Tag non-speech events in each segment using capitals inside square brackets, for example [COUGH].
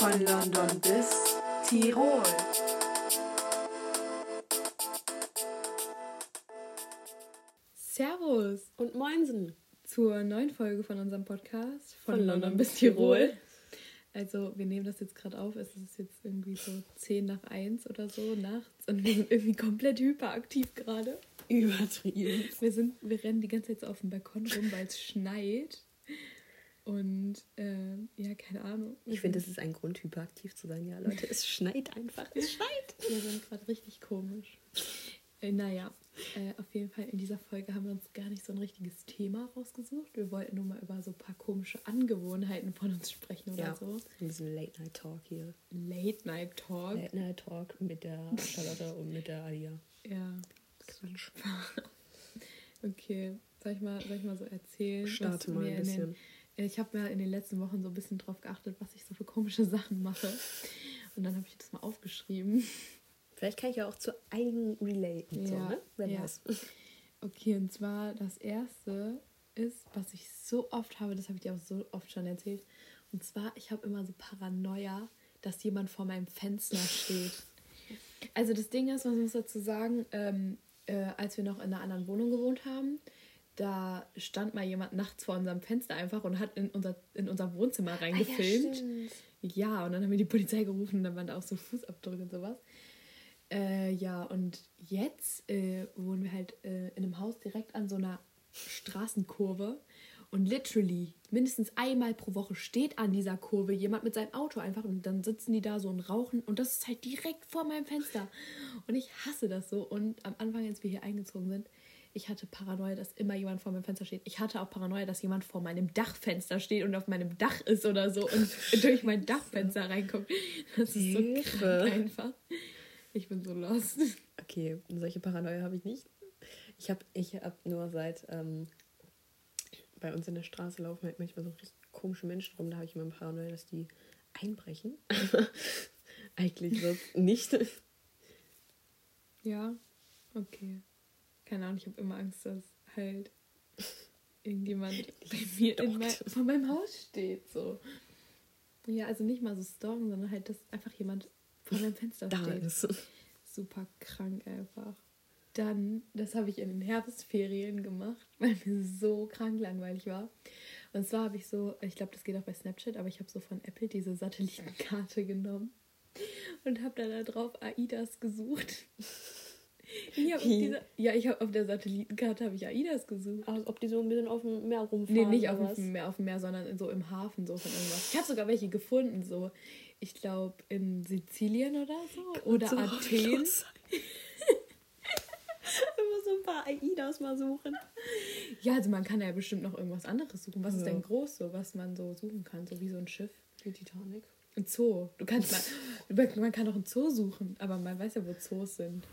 Von London bis Tirol. Servus Und Moinsen. zur neuen Folge von unserem Podcast von, Von London, London bis Tirol. Tirol. Also wir nehmen das jetzt gerade auf, es ist jetzt irgendwie so 10 nach 1 oder so nachts und wir sind irgendwie komplett hyperaktiv gerade. Übertrieben. Wir, sind, wir rennen die ganze Zeit so auf dem Balkon rum, weil es schneit. Und äh, ja, keine Ahnung. Ich finde, das ist ein Grund, hyperaktiv zu sein. Ja, Leute, es schneit einfach. Es schneit. [LAUGHS] Wir sind gerade richtig komisch. Äh, naja, äh, auf jeden Fall in dieser Folge haben wir uns gar nicht so ein richtiges Thema rausgesucht. Wir wollten nur mal über so ein paar komische Angewohnheiten von uns sprechen oder Ja, so. ein bisschen Late-Night-Talk hier. Late Night Talk. Late-Night-Talk mit der Charlotte und mit der Alia. Ja, Quatsch. [LAUGHS] okay. Soll ich mal, soll ich mal so erzählen? Starte mal ein in den- bisschen. Ich habe mir in den letzten Wochen so ein bisschen drauf geachtet, was ich so für komische Sachen mache. Und dann habe ich das mal aufgeschrieben. Vielleicht kann ich ja auch zu einigen relaten. So, Ja, ne? Wer ja. weiß. Okay, und zwar das erste ist, was ich so oft habe, das habe ich dir auch so oft schon erzählt. Und zwar, ich habe immer so Paranoia, dass jemand vor meinem Fenster steht. Also das Ding ist, man muss dazu sagen, ähm, äh, als wir noch in einer anderen Wohnung gewohnt haben, da stand mal jemand nachts vor unserem Fenster einfach und hat in unser, in unser Wohnzimmer reingefilmt. Ja, und dann haben wir die Polizei gerufen und dann waren da auch so Fußabdrücke und sowas. Äh, ja, und jetzt äh, wohnen wir halt äh, in einem Haus direkt an so einer Straßenkurve. Und literally, mindestens einmal pro Woche steht an dieser Kurve jemand mit seinem Auto einfach und dann sitzen die da so und rauchen und das ist halt direkt vor meinem Fenster. Und ich hasse das so. Und am Anfang, als wir hier eingezogen sind, ich hatte Paranoia, dass immer jemand vor meinem Fenster steht. Ich hatte auch Paranoia, dass jemand vor meinem Dachfenster steht und auf meinem Dach ist oder so und [LAUGHS] durch mein Dachfenster reinkommt. Das ist so krank einfach. Ich bin so lost. Okay, solche Paranoia habe ich nicht. Ich habe ich hab nur seit ähm, bei uns in der Straße laufen halt manchmal so richtig komische Menschen rum. Da habe ich immer Paranoia, dass die einbrechen. [LAUGHS] Eigentlich sonst nicht. Ja, okay. Keine Ahnung, ich habe immer Angst, dass halt [LAUGHS] irgendjemand bei mir in mein, vor meinem Haus steht. So. Ja, also nicht mal so stalken, sondern halt, dass einfach jemand vor meinem Fenster Da steht. ist. Super krank einfach. Dann, das habe ich in den Herbstferien gemacht, [LAUGHS] weil mir so krank langweilig war. Und zwar habe ich so, ich glaube, das geht auch bei Snapchat, aber ich habe so von Apple diese Satellitenkarte [LAUGHS] genommen und habe dann da drauf AIDAS gesucht. Ich dieser, ja, ich habe auf der Satellitenkarte habe ich AIDAS gesucht. Als ob die so ein bisschen auf dem Meer rumfahren. Nee, nicht oder auf dem, Meer, auf dem Meer, sondern so im Hafen so von irgendwas. Ich habe sogar welche gefunden, so ich glaube in Sizilien oder so oder So Athen. [LAUGHS] Immer so ein paar AIDAs mal suchen. Ja, also man kann ja bestimmt noch irgendwas anderes suchen. Was ist Ja. denn groß so, was man so suchen kann, so wie so ein Schiff? Die Titanic. Ein Zoo. Du kannst mal, [LAUGHS] man kann doch ein Zoo suchen, aber man weiß ja, wo Zoos sind.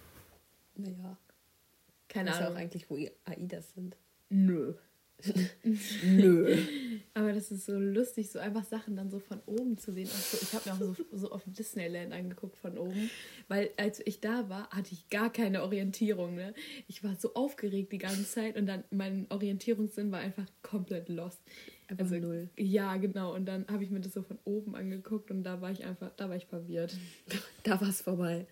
Naja. Keine Weiß ja auch Ahnung. eigentlich, wo AIDAs sind. Nö. [LAUGHS] Nö. [LAUGHS] Aber das ist so lustig, so einfach Sachen dann so von oben zu sehen. So, ich habe mir auch so, so auf Disneyland angeguckt von oben, weil als ich da war, hatte ich gar keine Orientierung. Ne? Ich war so aufgeregt die ganze Zeit und dann mein Orientierungssinn war einfach komplett lost. Einfach null. Ja, genau. Und dann habe ich mir das so von oben angeguckt und da war ich einfach, da war ich verwirrt. [LAUGHS] Da war es vorbei.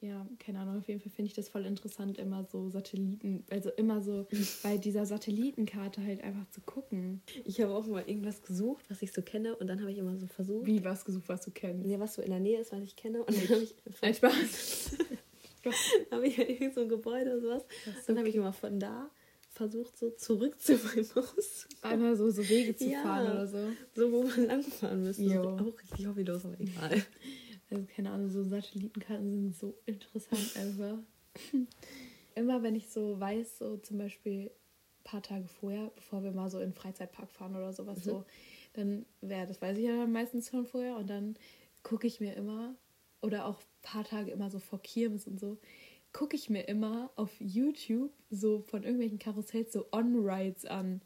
Ja, keine Ahnung, auf jeden Fall finde ich das voll interessant, immer so Satelliten, also immer so [LAUGHS] bei dieser Satellitenkarte halt einfach zu gucken. Ich habe auch mal irgendwas gesucht, was ich so kenne. Und dann habe ich immer so versucht, Wie was gesucht, was du kennst. ja, was so in der Nähe ist, was ich kenne. Und dann habe ich, Ein Spaß. [LAUGHS] habe ich irgendwie so ein Gebäude oder sowas. so Dann habe ich immer von da versucht, so zurück zu meinem [LAUGHS] Haus. Einmal so, so Wege zu Ja. fahren oder so. So, wo man langfahren müsste. So, auch richtig hobbylos, aber egal. Also keine Ahnung, so Satellitenkarten sind so interessant einfach. [LAUGHS] Immer wenn ich so weiß, so zum Beispiel ein paar Tage vorher, bevor wir mal so in den Freizeitpark fahren oder sowas so, dann wäre, das weiß ich ja dann meistens schon vorher und dann gucke ich mir immer, oder auch ein paar Tage immer so vor Kirmes und so, gucke ich mir immer auf YouTube so von irgendwelchen Karussells so On-Rides an.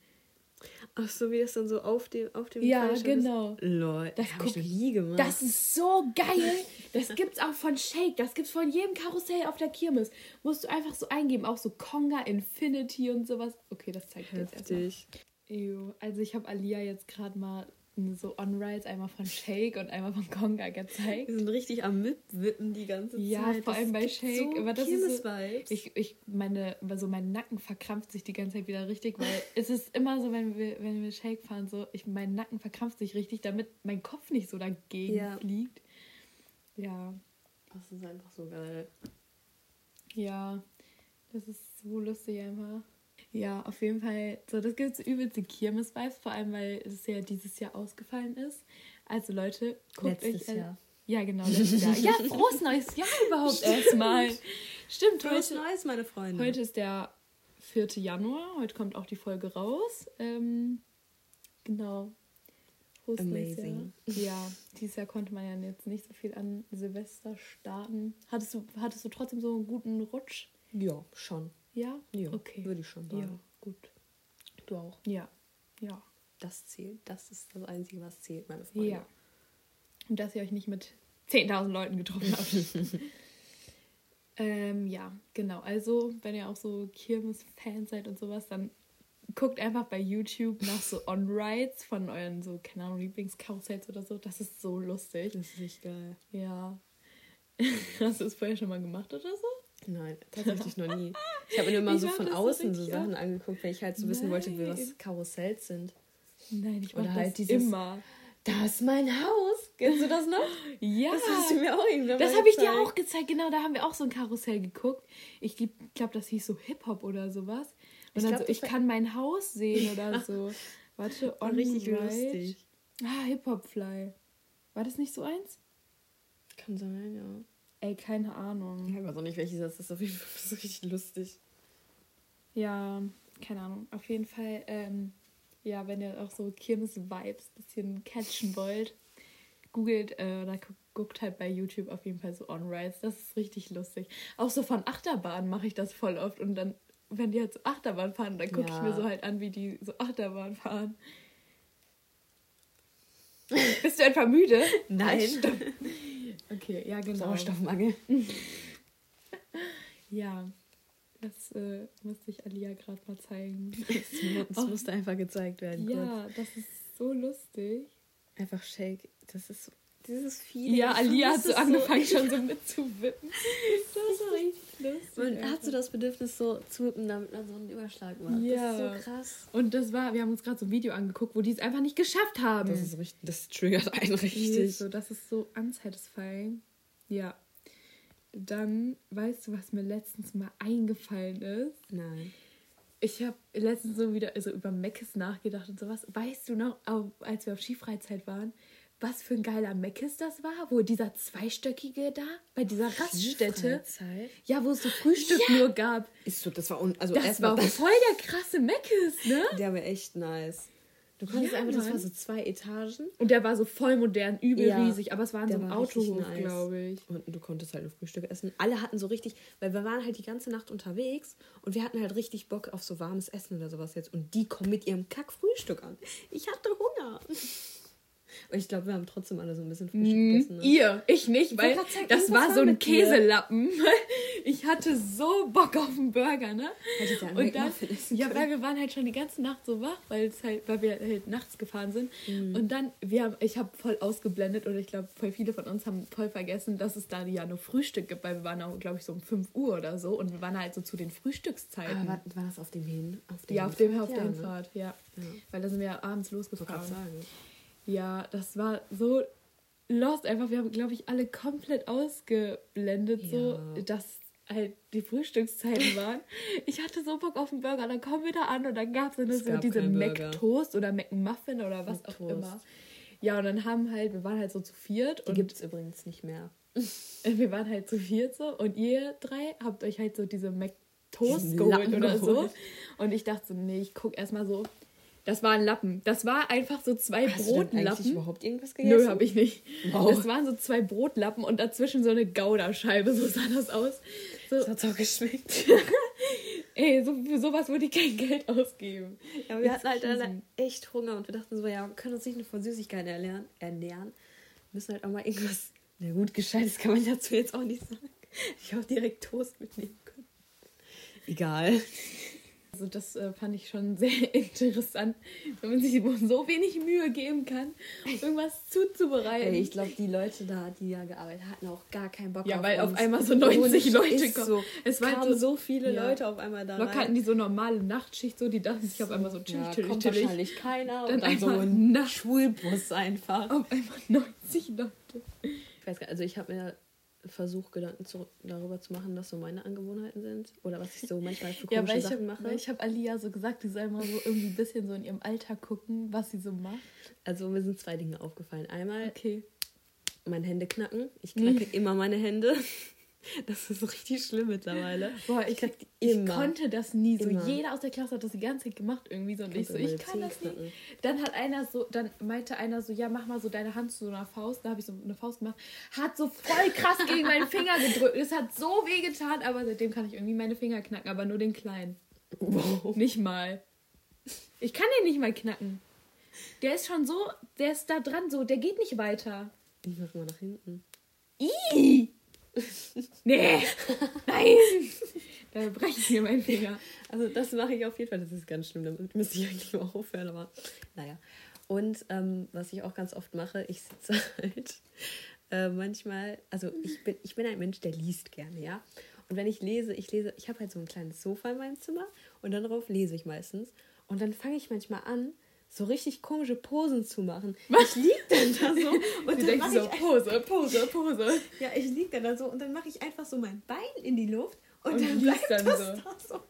Ach so, wie das dann so auf dem, auf dem Ja, ist. genau. Lol, Das habe ich noch nie gemacht. Das ist so geil. Das gibt's auch von Shake. Das gibt's von jedem Karussell auf der Kirmes. Musst du einfach so eingeben. Auch so Konga, Infinity und sowas. Okay, das zeigt dir jetzt erstmal. Ew. Also ich habe Alia jetzt gerade mal so On-Rides, einmal von Shake und einmal von Konga gezeigt. Wir sind richtig am Mitwippen die ganze Zeit. Ja, vor Das allem bei Shake. So aber das ist so, ich, ich meine, so mein Nacken verkrampft sich die ganze Zeit wieder richtig, weil [LAUGHS] es ist immer so, wenn wir, wenn wir Shake fahren, so, ich, mein Nacken verkrampft sich richtig, damit mein Kopf nicht so dagegen Ja. fliegt. Ja, Das ist einfach so geil. ja, das ist so lustig einfach. Ja, auf jeden Fall, so, das gibt so übelste Kirmes-Vibes, vor allem, weil es ja dieses Jahr ausgefallen ist. Also Leute, guckt Letztes euch... Jahr. Ja, genau, [LAUGHS] letztes Jahr. Ja, frohes neues Jahr überhaupt erstmal. Stimmt, Frohes heute, Neues, meine Freunde. Heute ist der 4. Januar. Heute kommt auch die Folge raus. Ähm, genau. Frohes neues Amazing. Jahr. Ja, dieses Jahr konnte man ja jetzt nicht so viel an Silvester starten. Hattest du, hattest du trotzdem so einen guten Rutsch? Ja, schon. Ja? Ja, Okay. würde ich schon Ja, sagen. gut. Du auch. Ja. Ja. Das zählt. Das ist das Einzige, was zählt, meine Freunde. Ja. Und dass ihr euch nicht mit 10.000 Leuten getroffen habt. [LAUGHS] ähm, ja, genau. Also, wenn ihr auch so Kirmes-Fans seid und sowas, dann guckt einfach bei YouTube nach so On-Rides von euren so, keine Ahnung, Lieblingskarussells oder so. Das ist so lustig. Das ist echt geil. Ja. [LAUGHS] Hast du es vorher schon mal gemacht oder so? Nein, tatsächlich noch nie. Ich habe mir immer [LAUGHS] Ich so von so außen so Sachen angeguckt, wenn ich halt so wissen wollte, wie was Nein. Karussells sind. Nein, ich Oder das halt dieses- immer. Da ist mein Haus. Kennst du das noch? Ja. Das hast du mir auch irgendwann Das habe ich dir auch gezeigt, genau, da haben wir auch so ein Karussell geguckt. Ich glaube, das hieß so Hip-Hop oder sowas. Und Ich dann glaub, so, das ich kann mein Haus sehen oder [LAUGHS] so. Warte, War on richtig right. lustig. Ah, Hip-Hop-Fly. War das nicht so eins? Kann sein, ja. Ey, keine Ahnung. Ich weiß auch nicht, welches das ist. Auf jeden Fall [LAUGHS] so richtig lustig. Ja, keine Ahnung. Auf jeden Fall, ähm, ja, wenn ihr auch so Kirmes-Vibes ein bisschen catchen wollt, googelt äh, oder gu- guckt halt bei YouTube auf jeden Fall so On-Rides. Das ist richtig lustig. Auch so von Achterbahn mache ich das voll oft. Und dann, wenn die halt so Achterbahn fahren, dann gucke ich Ja. mir so halt an, wie die so Achterbahn fahren. Bist du etwa müde? [LAUGHS] Nein. Stopp. Okay, ja, genau. Sauerstoffmangel. [LAUGHS] Ja, das äh, musste ich Alia gerade mal zeigen. Das Oh. musste einfach gezeigt werden. kurz. Ja, das ist so lustig. Einfach Shake. Das ist so. Dieses Feeling. Ja, Alia hat so angefangen, schon so [LAUGHS] mitzuwippen. Das ist so richtig lustig. Man hat so das Bedürfnis, so zu wippen, damit man so einen Überschlag macht. Ja. Das ist so krass. Und das war, wir haben uns gerade so ein Video angeguckt, wo die es einfach nicht geschafft haben. Das ist richtig. Das triggert einen richtig. So, das ist so unsatisfying. Ja. Dann, weißt du, was mir letztens mal eingefallen ist? Nein. Ich habe letztens so wieder also über Meckes nachgedacht und sowas. Weißt du noch, als wir auf Skifreizeit waren, was für ein geiler Meckes das war? Wo dieser zweistöckige da, bei dieser Raststätte. Ja, wo es so Frühstück nur gab. Ist so, das war un also Das war das, voll der krasse Meckes, ne? der war echt nice. Du konntest Ja, einfach, das war so zwei Etagen Und der war so voll modern, übel Ja, riesig, aber es war in so einem Autohof, nice. glaube ich. und du konntest halt nur Frühstück essen. Alle hatten so richtig, weil wir waren halt die ganze Nacht unterwegs und wir hatten halt richtig Bock auf so warmes Essen oder sowas jetzt und die kommen mit ihrem Kack-Frühstück an. Ich hatte Hunger. Und ich glaube, wir haben trotzdem alle so ein bisschen Frühstück gegessen. Ne? Ihr, ich nicht, weil sagen, das war so ein. Käselappen. [LAUGHS] Ich hatte so Bock auf einen Burger, ne? Ihr einen Und dann, ja, können. weil wir waren halt schon die ganze Nacht so wach, weil es halt, weil wir halt nachts gefahren sind. Mhm. Und dann, wir haben, ich habe voll ausgeblendet oder ich glaube, voll viele von uns haben voll vergessen, dass es da ja nur Frühstück gibt, weil wir waren auch, glaube ich, so um 5 Uhr oder so und wir waren halt so zu den Frühstückszeiten. Aber war, war das auf dem Hin? Auf der ja, auf dem auf Hinfahrt? der Ja, ne? Hinfahrt, ja. Ja. Weil da sind wir ja abends Ich losgefahren. sagen. Ja, das war so lost einfach. Wir haben, glaube ich, alle komplett ausgeblendet, so, Ja. dass halt die Frühstückszeiten [LAUGHS] waren. Ich hatte so Bock auf einen Burger. Dann kommen wir da an und dann gab es Es so gab diese. Mac-Toast oder Mac-Muffin oder was auch immer. Ja, und dann haben halt, wir waren halt so zu viert Die und gibt es übrigens nicht mehr. [LAUGHS] wir waren halt zu viert so und ihr drei habt euch halt so diese Mac-Toast geholt oder so. Und ich dachte so, nee, ich guck erstmal so. Das war ein Lappen. Das war einfach so zwei Hast du denn eigentlich Brotlappen. überhaupt irgendwas gegessen? Nö, habe ich nicht. Wow. Das waren so zwei Brotlappen und dazwischen so eine Gouda-Scheibe, so sah das aus. So, Das hat auch geschmeckt. [LAUGHS] ey, so, für sowas würde ich kein Geld ausgeben. Ja, wir It's hatten halt alle echt Hunger und wir dachten so, ja, wir können uns nicht nur von Süßigkeiten ernähren. ernähren. Wir müssen halt auch mal irgendwas. Na gut, gescheites kann man dazu jetzt auch nicht sagen. Ich habe direkt Toast mitnehmen können. Egal. Also das äh, fand ich schon [LAUGHS] sehr interessant, wenn man sich so wenig Mühe geben kann, irgendwas zuzubereiten. Ey, ich glaube, die Leute da, die da gearbeitet hatten, auch gar keinen Bock Ja, auf weil auf uns. einmal so 90 Und Leute kommen. So, Es waren so- so viele ja. Leute auf einmal da Locker hatten die so normale Nachtschicht, so die dachten sich auf einmal so chillig, ja, chillig, kommt chillig. wahrscheinlich keiner. Dann und dann so ein. Schulbus einfach. Auf einmal 90 Leute. Ich weiß gar nicht, also ich habe mir versucht, Gedanken zu, darüber zu machen, was so meine Angewohnheiten sind. Oder was ich so manchmal für Ja, komische weil ich, Sachen mache. weil ich habe Alia so gesagt, die soll mal so irgendwie ein bisschen so in ihrem Alltag gucken, was sie so macht. Also mir sind zwei Dinge aufgefallen. Einmal Okay. mein Hände knacken. Ich knacke immer meine Hände. [LAUGHS] [LAUGHS] Das ist so richtig schlimm mittlerweile. Boah, ich, ich immer. konnte das nie so. Immer. Jeder aus der Klasse hat das die ganze Zeit gemacht irgendwie so. Und ich so, ich kann das nicht. knacken? Dann hat einer so, dann meinte einer so, ja, mach mal so deine Hand zu so einer Faust. Da habe ich so eine Faust gemacht. Hat so voll krass gegen meinen Finger gedrückt. Es hat so weh getan, aber seitdem kann ich irgendwie meine Finger knacken, aber nur den kleinen. Wow. Nicht mal. Ich kann den nicht mal knacken. Der ist schon so, der ist da dran so, der geht nicht weiter. Ich mach mal nach hinten. Ih! Nee! Nein! Da breche ich mir meinen Finger. Also das mache ich auf jeden Fall. Das ist ganz schlimm. Damit müsste ich eigentlich mal aufhören, aber naja. Und ähm, was ich auch ganz oft mache, ich sitze [LAUGHS] halt äh, manchmal, also ich bin, ich bin ein Mensch, der liest gerne, ja. Und wenn ich lese, ich lese, ich habe halt so ein kleines Sofa in meinem Zimmer und dann darauf lese ich meistens. Und dann fange ich manchmal an, so richtig komische Posen zu machen. Ich liege dann da so [LAUGHS] und Und dann mache so, ich Pose, Pose, Pose. ja, ich liege dann da so und dann mache ich einfach so mein Bein in die Luft und, Und dann bleibt dann das so. da so.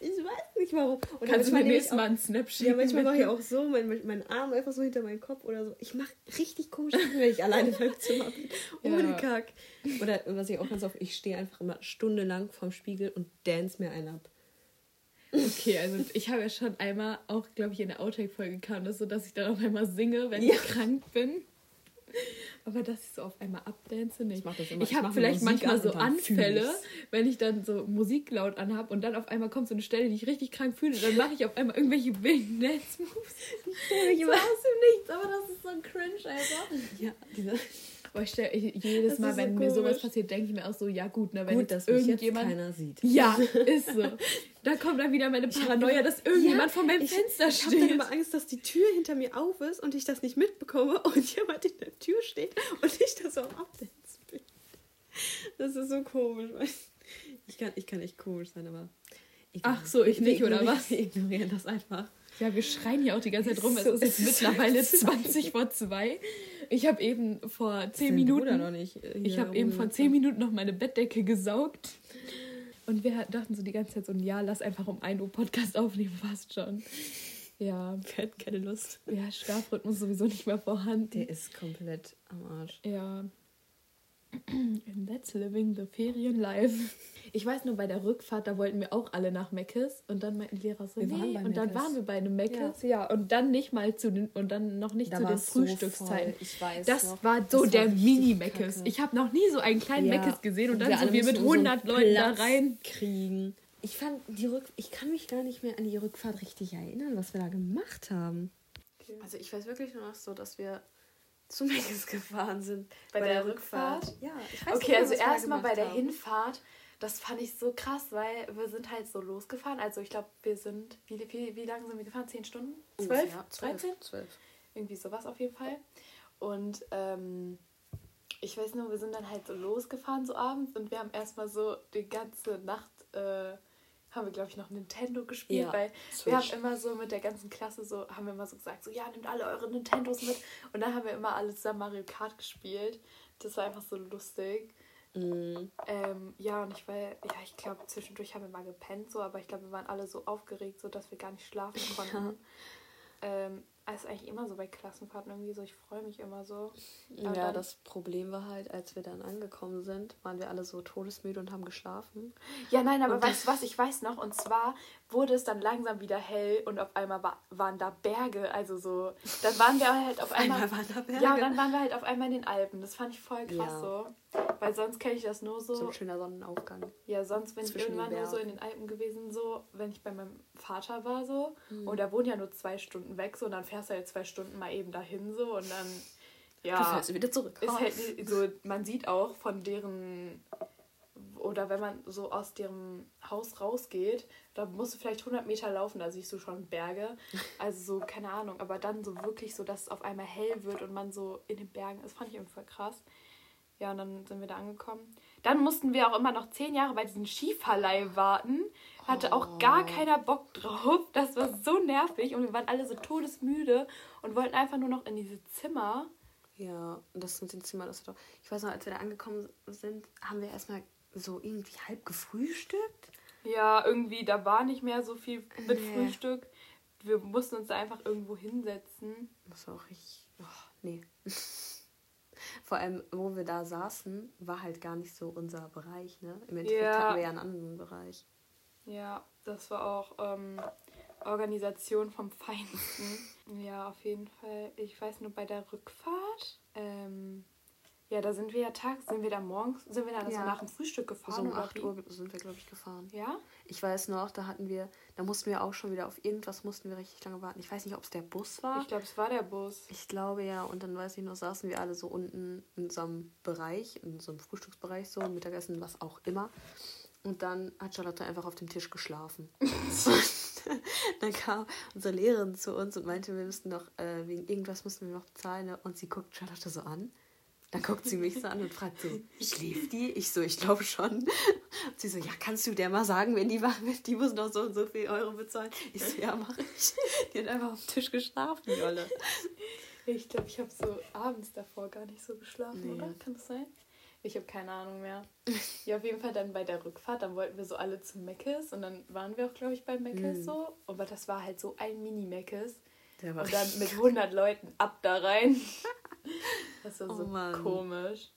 Ich weiß nicht warum. Und Kannst du manchmal mir nächstes Mal einen Snap Ja, schicken? manchmal mit mache ich [LAUGHS] auch so, mein, mein Arm einfach so hinter meinen Kopf oder so. Ich mache richtig komische Sachen, wenn ich alleine in meinem Zimmer bin. [LAUGHS] Ohne Ja. Kack. Oder was ich auch ganz oft, ich stehe einfach immer stundenlang vorm Spiegel und dance mir einen ab. Okay, also ich habe ja schon einmal auch, glaube ich, in der Outtake-Folge kam das so, dass ich dann auf einmal singe, wenn Ja. ich krank bin. Aber dass ich so auf einmal abdance, nicht. Ich mach das immer. Ich Ich habe vielleicht Musik manchmal an so Anfälle, wenn ich dann so Musik laut anhab und dann auf einmal kommt so eine Stelle, die ich richtig krank fühle, dann mache ich auf einmal irgendwelche wilden Dance-Moves. Ich So aus dem Nichts, aber das ist so ein Cringe, Alter. Ja, diese, Aber ich stelle jedes Das Mal, ist so wenn mir sowas passiert, denke ich mir auch so, ja gut, ne, wenn gut, jetzt irgendjemand... keiner sieht. ja, [LAUGHS] ist so. Da kommt dann wieder meine Paranoia, dass irgendjemand vor meinem ich, Fenster Ich habe dann steht. immer Angst, dass die Tür hinter mir auf ist und ich das nicht mitbekomme [LAUGHS] und jemand in der Tür steht und ich da so am Abdancen bin. Das ist so komisch. Ich kann, ich kann echt komisch sein, aber. Ach so, ich nicht, oder was? Wir ignorieren das einfach. Ja, wir schreien hier auch die ganze Zeit rum. Es So, ist es ist mittlerweile [LAUGHS] so 20 vor 2. Ich habe eben vor 10 Dein Bruder Minuten. noch nicht, äh, ich habe eben vor rumgesetzt 10 Minuten noch meine Bettdecke gesaugt. Und wir dachten so die ganze Zeit so, ja, lass einfach um 1 Uhr Podcast aufnehmen, passt schon. Ja. Wir hatten keine Lust. ja, Schlafrhythmus sowieso nicht mehr vorhanden. Der ist komplett am Arsch. Ja. And that's living the Ferien life. Ich weiß nur, bei der Rückfahrt, da wollten wir auch alle nach Meckes und dann meinten die Lehrer so, Wir nee, waren bei und dann waren wir bei einem Meckes, ja. und dann nicht mal zu den, und dann noch nicht Da zu den so Frühstückszeiten. voll. Ich weiß das noch. war Das so war der Mini-Meckes. Ich habe noch nie so einen kleinen Ja, Meckes gesehen und und dann wir so alle wir mit mussten um so 100 einen Leuten da Platz rein. kriegen. Ich fand die Rück ich kann mich gar nicht mehr an die Rückfahrt richtig erinnern, was wir da gemacht haben. Also ich weiß wirklich nur noch so, dass wir zu Meckes [LAUGHS] gefahren sind. Bei der Rückfahrt? Ja, ich weiß Okay, nicht also erstmal bei der haben. Hinfahrt, das fand ich so krass, weil wir sind halt so losgefahren. Also ich glaube, wir sind, wie, wie, wie lange sind wir gefahren? Zehn Stunden? Zwölf? Ungefähr. Zwölf. Dreizehn? Zwölf. Irgendwie sowas auf jeden Fall. Und ähm, ich weiß nur, wir sind dann halt so losgefahren so abends und wir haben erstmal so die ganze Nacht, äh, haben wir glaube ich noch Nintendo gespielt, Ja, weil Switch. wir haben immer so mit der ganzen Klasse so, haben wir immer so gesagt, so ja, nehmt alle eure Nintendos mit. Und dann haben wir immer alle zusammen Mario Kart gespielt. Das war einfach so lustig. Mhm. Ähm, ja, und ich war, ja, ich glaube, zwischendurch haben wir mal gepennt, so, aber ich glaube, wir waren alle so aufgeregt, so dass wir gar nicht schlafen [LAUGHS] konnten. Ähm, also eigentlich immer so bei Klassenfahrten irgendwie so, ich freue mich immer so. Aber Ja, das Problem war halt, als wir dann angekommen sind, waren wir alle so todesmüde und haben geschlafen. Ja, nein, aber Und weißt du was, ich weiß noch, und zwar wurde es dann langsam wieder hell und auf einmal war, waren da Berge, also so, dann waren wir halt auf einmal, waren da ja, dann waren wir halt auf einmal in den Alpen, das fand ich voll krass Ja. so, weil sonst kenne ich das nur so, so ein schöner Sonnenaufgang. Ja, sonst bin ich irgendwann nur so in den Alpen gewesen, so, wenn ich bei meinem Vater war, so. Mhm. Und der wohnt ja nur zwei Stunden weg, so, und dann fährst du halt zwei Stunden mal eben dahin, so, und dann, Du ja, fährst wieder zurück. ist halt so, man sieht auch von deren oder wenn man so aus dem Haus rausgeht, da musst du vielleicht 100 Meter laufen, da siehst du schon Berge. Also so, [LAUGHS] keine Ahnung, aber dann so wirklich so, dass es auf einmal hell wird und man so in den Bergen ist, fand ich irgendwie voll krass. Ja, und dann sind wir da angekommen. Dann mussten wir auch immer noch zehn Jahre bei diesem Skiverleih warten. Hatte auch gar keiner Bock drauf. Das war so nervig und wir waren alle so todesmüde und wollten einfach nur noch in diese Zimmer. Ja, und das mit den Zimmern, das war doch. Ich weiß noch, als wir da angekommen sind, haben wir erstmal so irgendwie halb gefrühstückt. Ja, irgendwie, da war nicht mehr so viel mit Nee. Frühstück. Wir mussten uns da einfach irgendwo hinsetzen. Das war auch richtig. Oh, nee. [LAUGHS] Vor allem, wo wir da saßen, war halt gar nicht so unser Bereich, ne? Im Endeffekt Ja. hatten wir ja einen anderen Bereich. Ja, das war auch ähm, Organisation vom Feinsten. [LAUGHS] Ja, auf jeden Fall. Ich weiß nur bei der Rückfahrt. Ähm, ja, da sind wir ja tags, sind wir da morgens, sind wir da Ja. so nach dem Frühstück gefahren? So um oder 8 wie? Uhr sind wir, glaube ich, gefahren. Ja? Ich weiß noch, da hatten wir, da mussten wir auch schon wieder auf irgendwas, mussten wir richtig lange warten. Ich weiß nicht, ob es der Bus war. Ich glaube, es war der Bus. Ich glaube ja, und dann weiß ich noch, saßen wir alle so unten in so einem Bereich, in so einem Frühstücksbereich, so Mittagessen, was auch immer. Und dann hat Charlotte einfach auf dem Tisch geschlafen. [LAUGHS] [LAUGHS] dann kam unsere Lehrerin zu uns und meinte, wir müssten noch, äh, wegen irgendwas müssten wir noch bezahlen. Ne? Und sie guckt Charlotte so an. Dann guckt sie mich so an und fragt so, schläft die? Ich so, ich glaube schon. Und sie so, ja, kannst du der mal sagen, wenn die wird, die muss noch so und so viel Euro bezahlen? Ich so, ja, mach ich. Die hat einfach auf dem Tisch geschlafen, die Olle. Ich glaube, ich habe so abends davor gar nicht so geschlafen, Nee. oder? Kann das sein? Ich habe keine Ahnung mehr. Ja, auf jeden Fall dann bei der Rückfahrt, dann wollten wir so alle zu Meckes und dann waren wir auch, glaube ich, bei Meckes Mhm. so. Aber das war halt so ein Mini-Meckes. War Und dann mit 100 Leuten ab da rein. Das war Oh so Mann. komisch.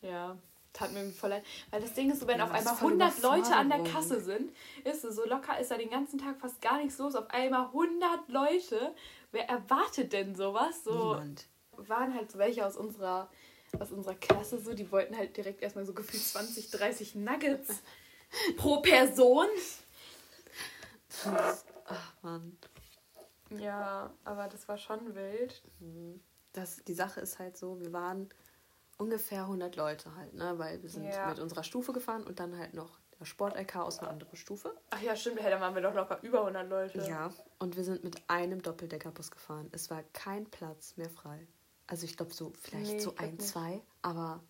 Ja, tat mir voll leid. Weil das Ding ist so, wenn Ja, auf einmal voll 100 Leute an der. Kasse sind, ist es so locker, ist da den ganzen Tag fast gar nichts los. Auf einmal 100 Leute. Wer erwartet denn sowas? So Niemand. waren halt so welche aus unserer, aus unserer Klasse so, die wollten halt direkt erstmal so gefühlt 20, 30 Nuggets [LAUGHS] pro Person. Ach Mann. Ja, aber das war schon wild. Das, die Sache ist halt so, wir waren ungefähr 100 Leute halt, ne? Weil wir sind Ja. mit unserer Stufe gefahren und dann halt noch der Sport-LK aus einer anderen Stufe. Ach ja, stimmt, hey, da waren wir doch locker über 100 Leute. Ja. Und wir sind mit einem Doppeldeckerbus gefahren. Es war kein Platz mehr frei. Also ich glaube so vielleicht Nee, so ein, nicht. zwei, aber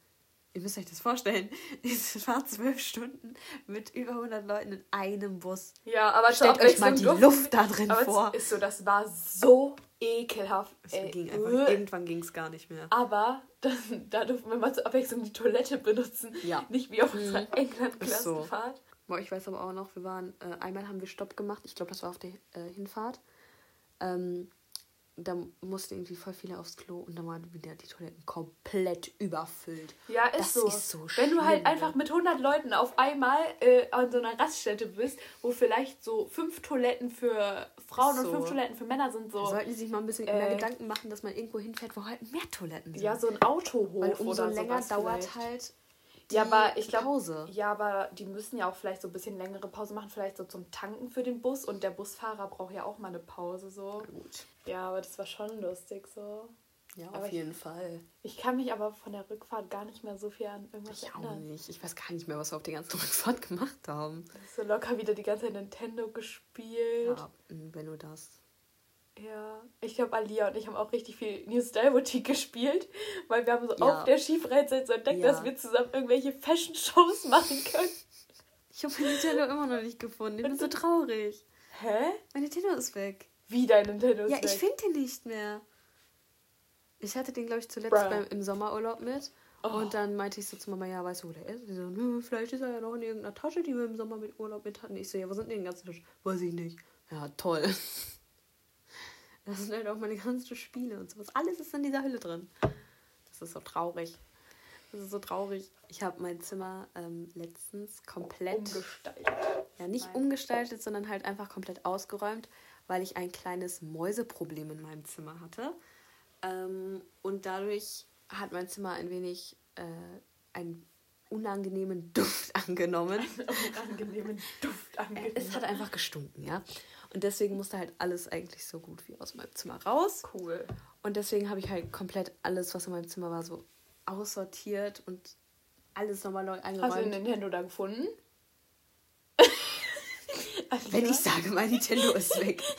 ihr müsst euch das vorstellen. [LAUGHS] Es war zwölf Stunden mit über 100 Leuten in einem Bus. Ja, aber Stellt euch mal die Luft da drin aber vor. Ist so, das war so ekelhaft. Es ey. ging einfach, Uah. irgendwann ging es gar nicht mehr. Aber das, [LAUGHS] da durften wir mal zur Abwechslung die Toilette benutzen. Ja. Nicht wie auf Mhm. unserer England-Klassenfahrt. Boah, ich weiß aber auch noch, wir waren, äh, einmal haben wir Stopp gemacht, ich glaube, das war auf der äh, Hinfahrt. Ähm, da mussten irgendwie voll viele aufs Klo und dann waren wieder die Toiletten komplett überfüllt. Ja, ist Das so. ist so Wenn du halt schlimm, einfach ne? mit 100 Leuten auf einmal äh, an so einer Raststätte bist, wo vielleicht so fünf Toiletten für Frauen So. und fünf Toiletten für Männer sind, so. Da sollten die sich mal ein bisschen mehr Äh, Gedanken machen, dass man irgendwo hinfährt, wo halt mehr Toiletten sind. ja, so ein Autohof Weil umso oder länger sowas dauert vielleicht. halt die Ja, aber ich glaube, Pause. ja, aber die müssen ja auch vielleicht so ein bisschen längere Pause machen, vielleicht so zum Tanken für den Bus und der Busfahrer braucht ja auch mal eine Pause so. Gut. Ja, aber das war schon lustig so. Ja, Aber auf ich- jeden Fall. Ich kann mich aber von der Rückfahrt gar nicht mehr so viel an irgendwas Ich auch erinnern. nicht. Ich weiß gar nicht mehr, was wir auf der ganzen [LAUGHS] Rückfahrt gemacht haben. So locker wieder die ganze Zeit Nintendo gespielt. Ja, wenn nur das. Ja, ich glaube, Alia und ich haben auch richtig viel New Style Boutique gespielt, weil wir haben so Ja. auf der Skifreizeit so entdeckt, Ja. dass wir zusammen irgendwelche Fashion-Shows machen können. Ich habe mein Nintendo immer noch nicht gefunden. Ich bin so traurig. Hä? Mein Nintendo ist weg. Wie dein Nintendo ist Ja, ich weg? finde den nicht mehr. Ich hatte den, glaube ich, zuletzt beim, im Sommerurlaub mit. Oh. Und dann meinte ich so zu Mama, ja, weißt du, wo der ist? Sie so, nö, vielleicht ist er ja noch in irgendeiner Tasche, die wir im Sommer mit Urlaub mit hatten. Ich so, ja, wo sind denn die ganzen Taschen? Weiß ich nicht. Ja, toll. Das sind halt auch meine ganzen Spiele und sowas. Alles ist in dieser Hülle drin. Das ist so traurig. Das ist so traurig. Ich habe mein Zimmer ähm, letztens komplett Umgestaltet. ja, nicht Nein. umgestaltet, sondern halt einfach komplett ausgeräumt, weil ich ein kleines Mäuseproblem in meinem Zimmer hatte. Ähm, und dadurch hat mein Zimmer ein wenig äh, einen unangenehmen [LAUGHS] Duft angenommen. Unangenehmen Duft angenehm. [LAUGHS] Es hat einfach gestunken, ja. Und deswegen musste halt alles eigentlich so gut wie aus meinem Zimmer raus. cool. Und deswegen habe ich halt komplett alles, was in meinem Zimmer war, so aussortiert und alles nochmal neu Hast du eingeräumt. den Nintendo da gefunden? Wenn ich sage, mein Nintendo ist weg. [LAUGHS]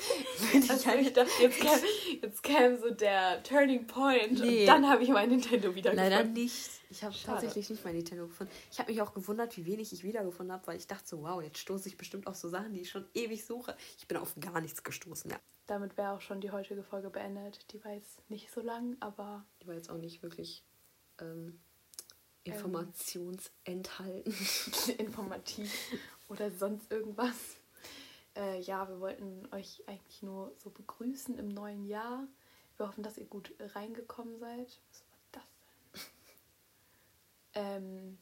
Ich Also halt ich dachte, jetzt kam, jetzt kam so der Turning Point Nee. und dann habe ich mein Nintendo wieder Leider nicht. Ich habe tatsächlich nicht mein Nintendo gefunden. Ich habe mich auch gewundert, wie wenig ich wiedergefunden habe, weil ich dachte so, wow, jetzt stoße ich bestimmt auf so Sachen, die ich schon ewig suche. Ich bin auf gar nichts gestoßen, ja. Damit wäre auch schon die heutige Folge beendet. Die war jetzt nicht so lang, aber Die war jetzt auch nicht wirklich ähm, informationsenthalten. [LAUGHS] informativ oder sonst irgendwas. Äh, ja, wir wollten euch eigentlich nur so begrüßen im neuen Jahr. Wir hoffen, dass ihr gut reingekommen seid. Was war das denn? [LAUGHS] ähm,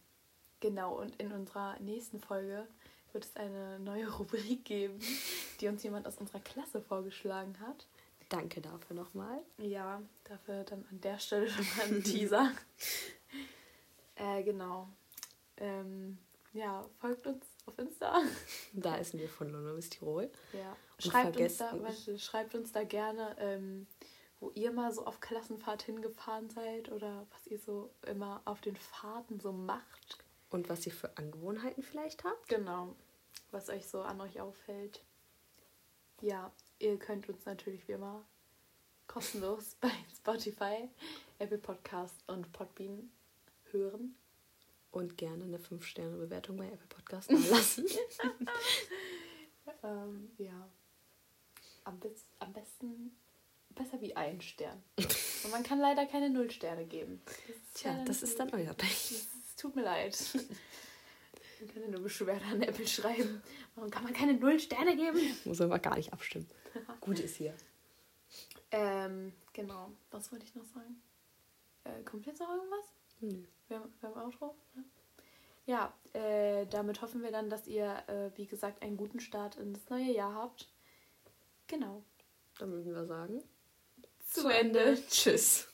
genau, und in unserer nächsten Folge wird es eine neue [LAUGHS] Rubrik geben, die uns jemand aus unserer Klasse vorgeschlagen hat. Danke dafür nochmal. Ja, dafür dann an der Stelle schon mal ein [LAUGHS] Teaser. äh, genau. Ähm, ja, folgt uns auf Insta. [LAUGHS] Da ist wir von London bis Tirol. Ja. Und Schreibt uns, da, warte, schreibt uns da gerne, ähm, wo ihr mal so auf Klassenfahrt hingefahren seid oder was ihr so immer auf den Fahrten so macht. Und was ihr für Angewohnheiten vielleicht habt. Genau. Was euch so an euch auffällt. Ja, ihr könnt uns natürlich wie immer kostenlos [LAUGHS] bei Spotify, Apple Podcast und Podbean hören. Und gerne eine 5-Sterne-Bewertung bei Apple Podcast lassen. [LAUGHS] Ähm, ja. Am, bis, am besten besser wie ein Stern. Und man kann leider keine Null-Sterne geben. Das Tja, das ist dann euer Pech. [LAUGHS] Es tut mir leid. Man kann ja nur Beschwerde an Apple schreiben. Warum kann man keine Null Sterne geben? Muss aber gar nicht abstimmen. Gut ist hier. Ähm, genau. Was wollte ich noch sagen? Äh, kommt jetzt noch irgendwas? Nö. Wir haben, wir haben Outro? Ne? Ja, äh, damit hoffen wir dann, dass ihr, äh, wie gesagt, einen guten Start ins neue Jahr habt. Genau. Dann würden wir sagen. Zu, Ende. Ende. Tschüss.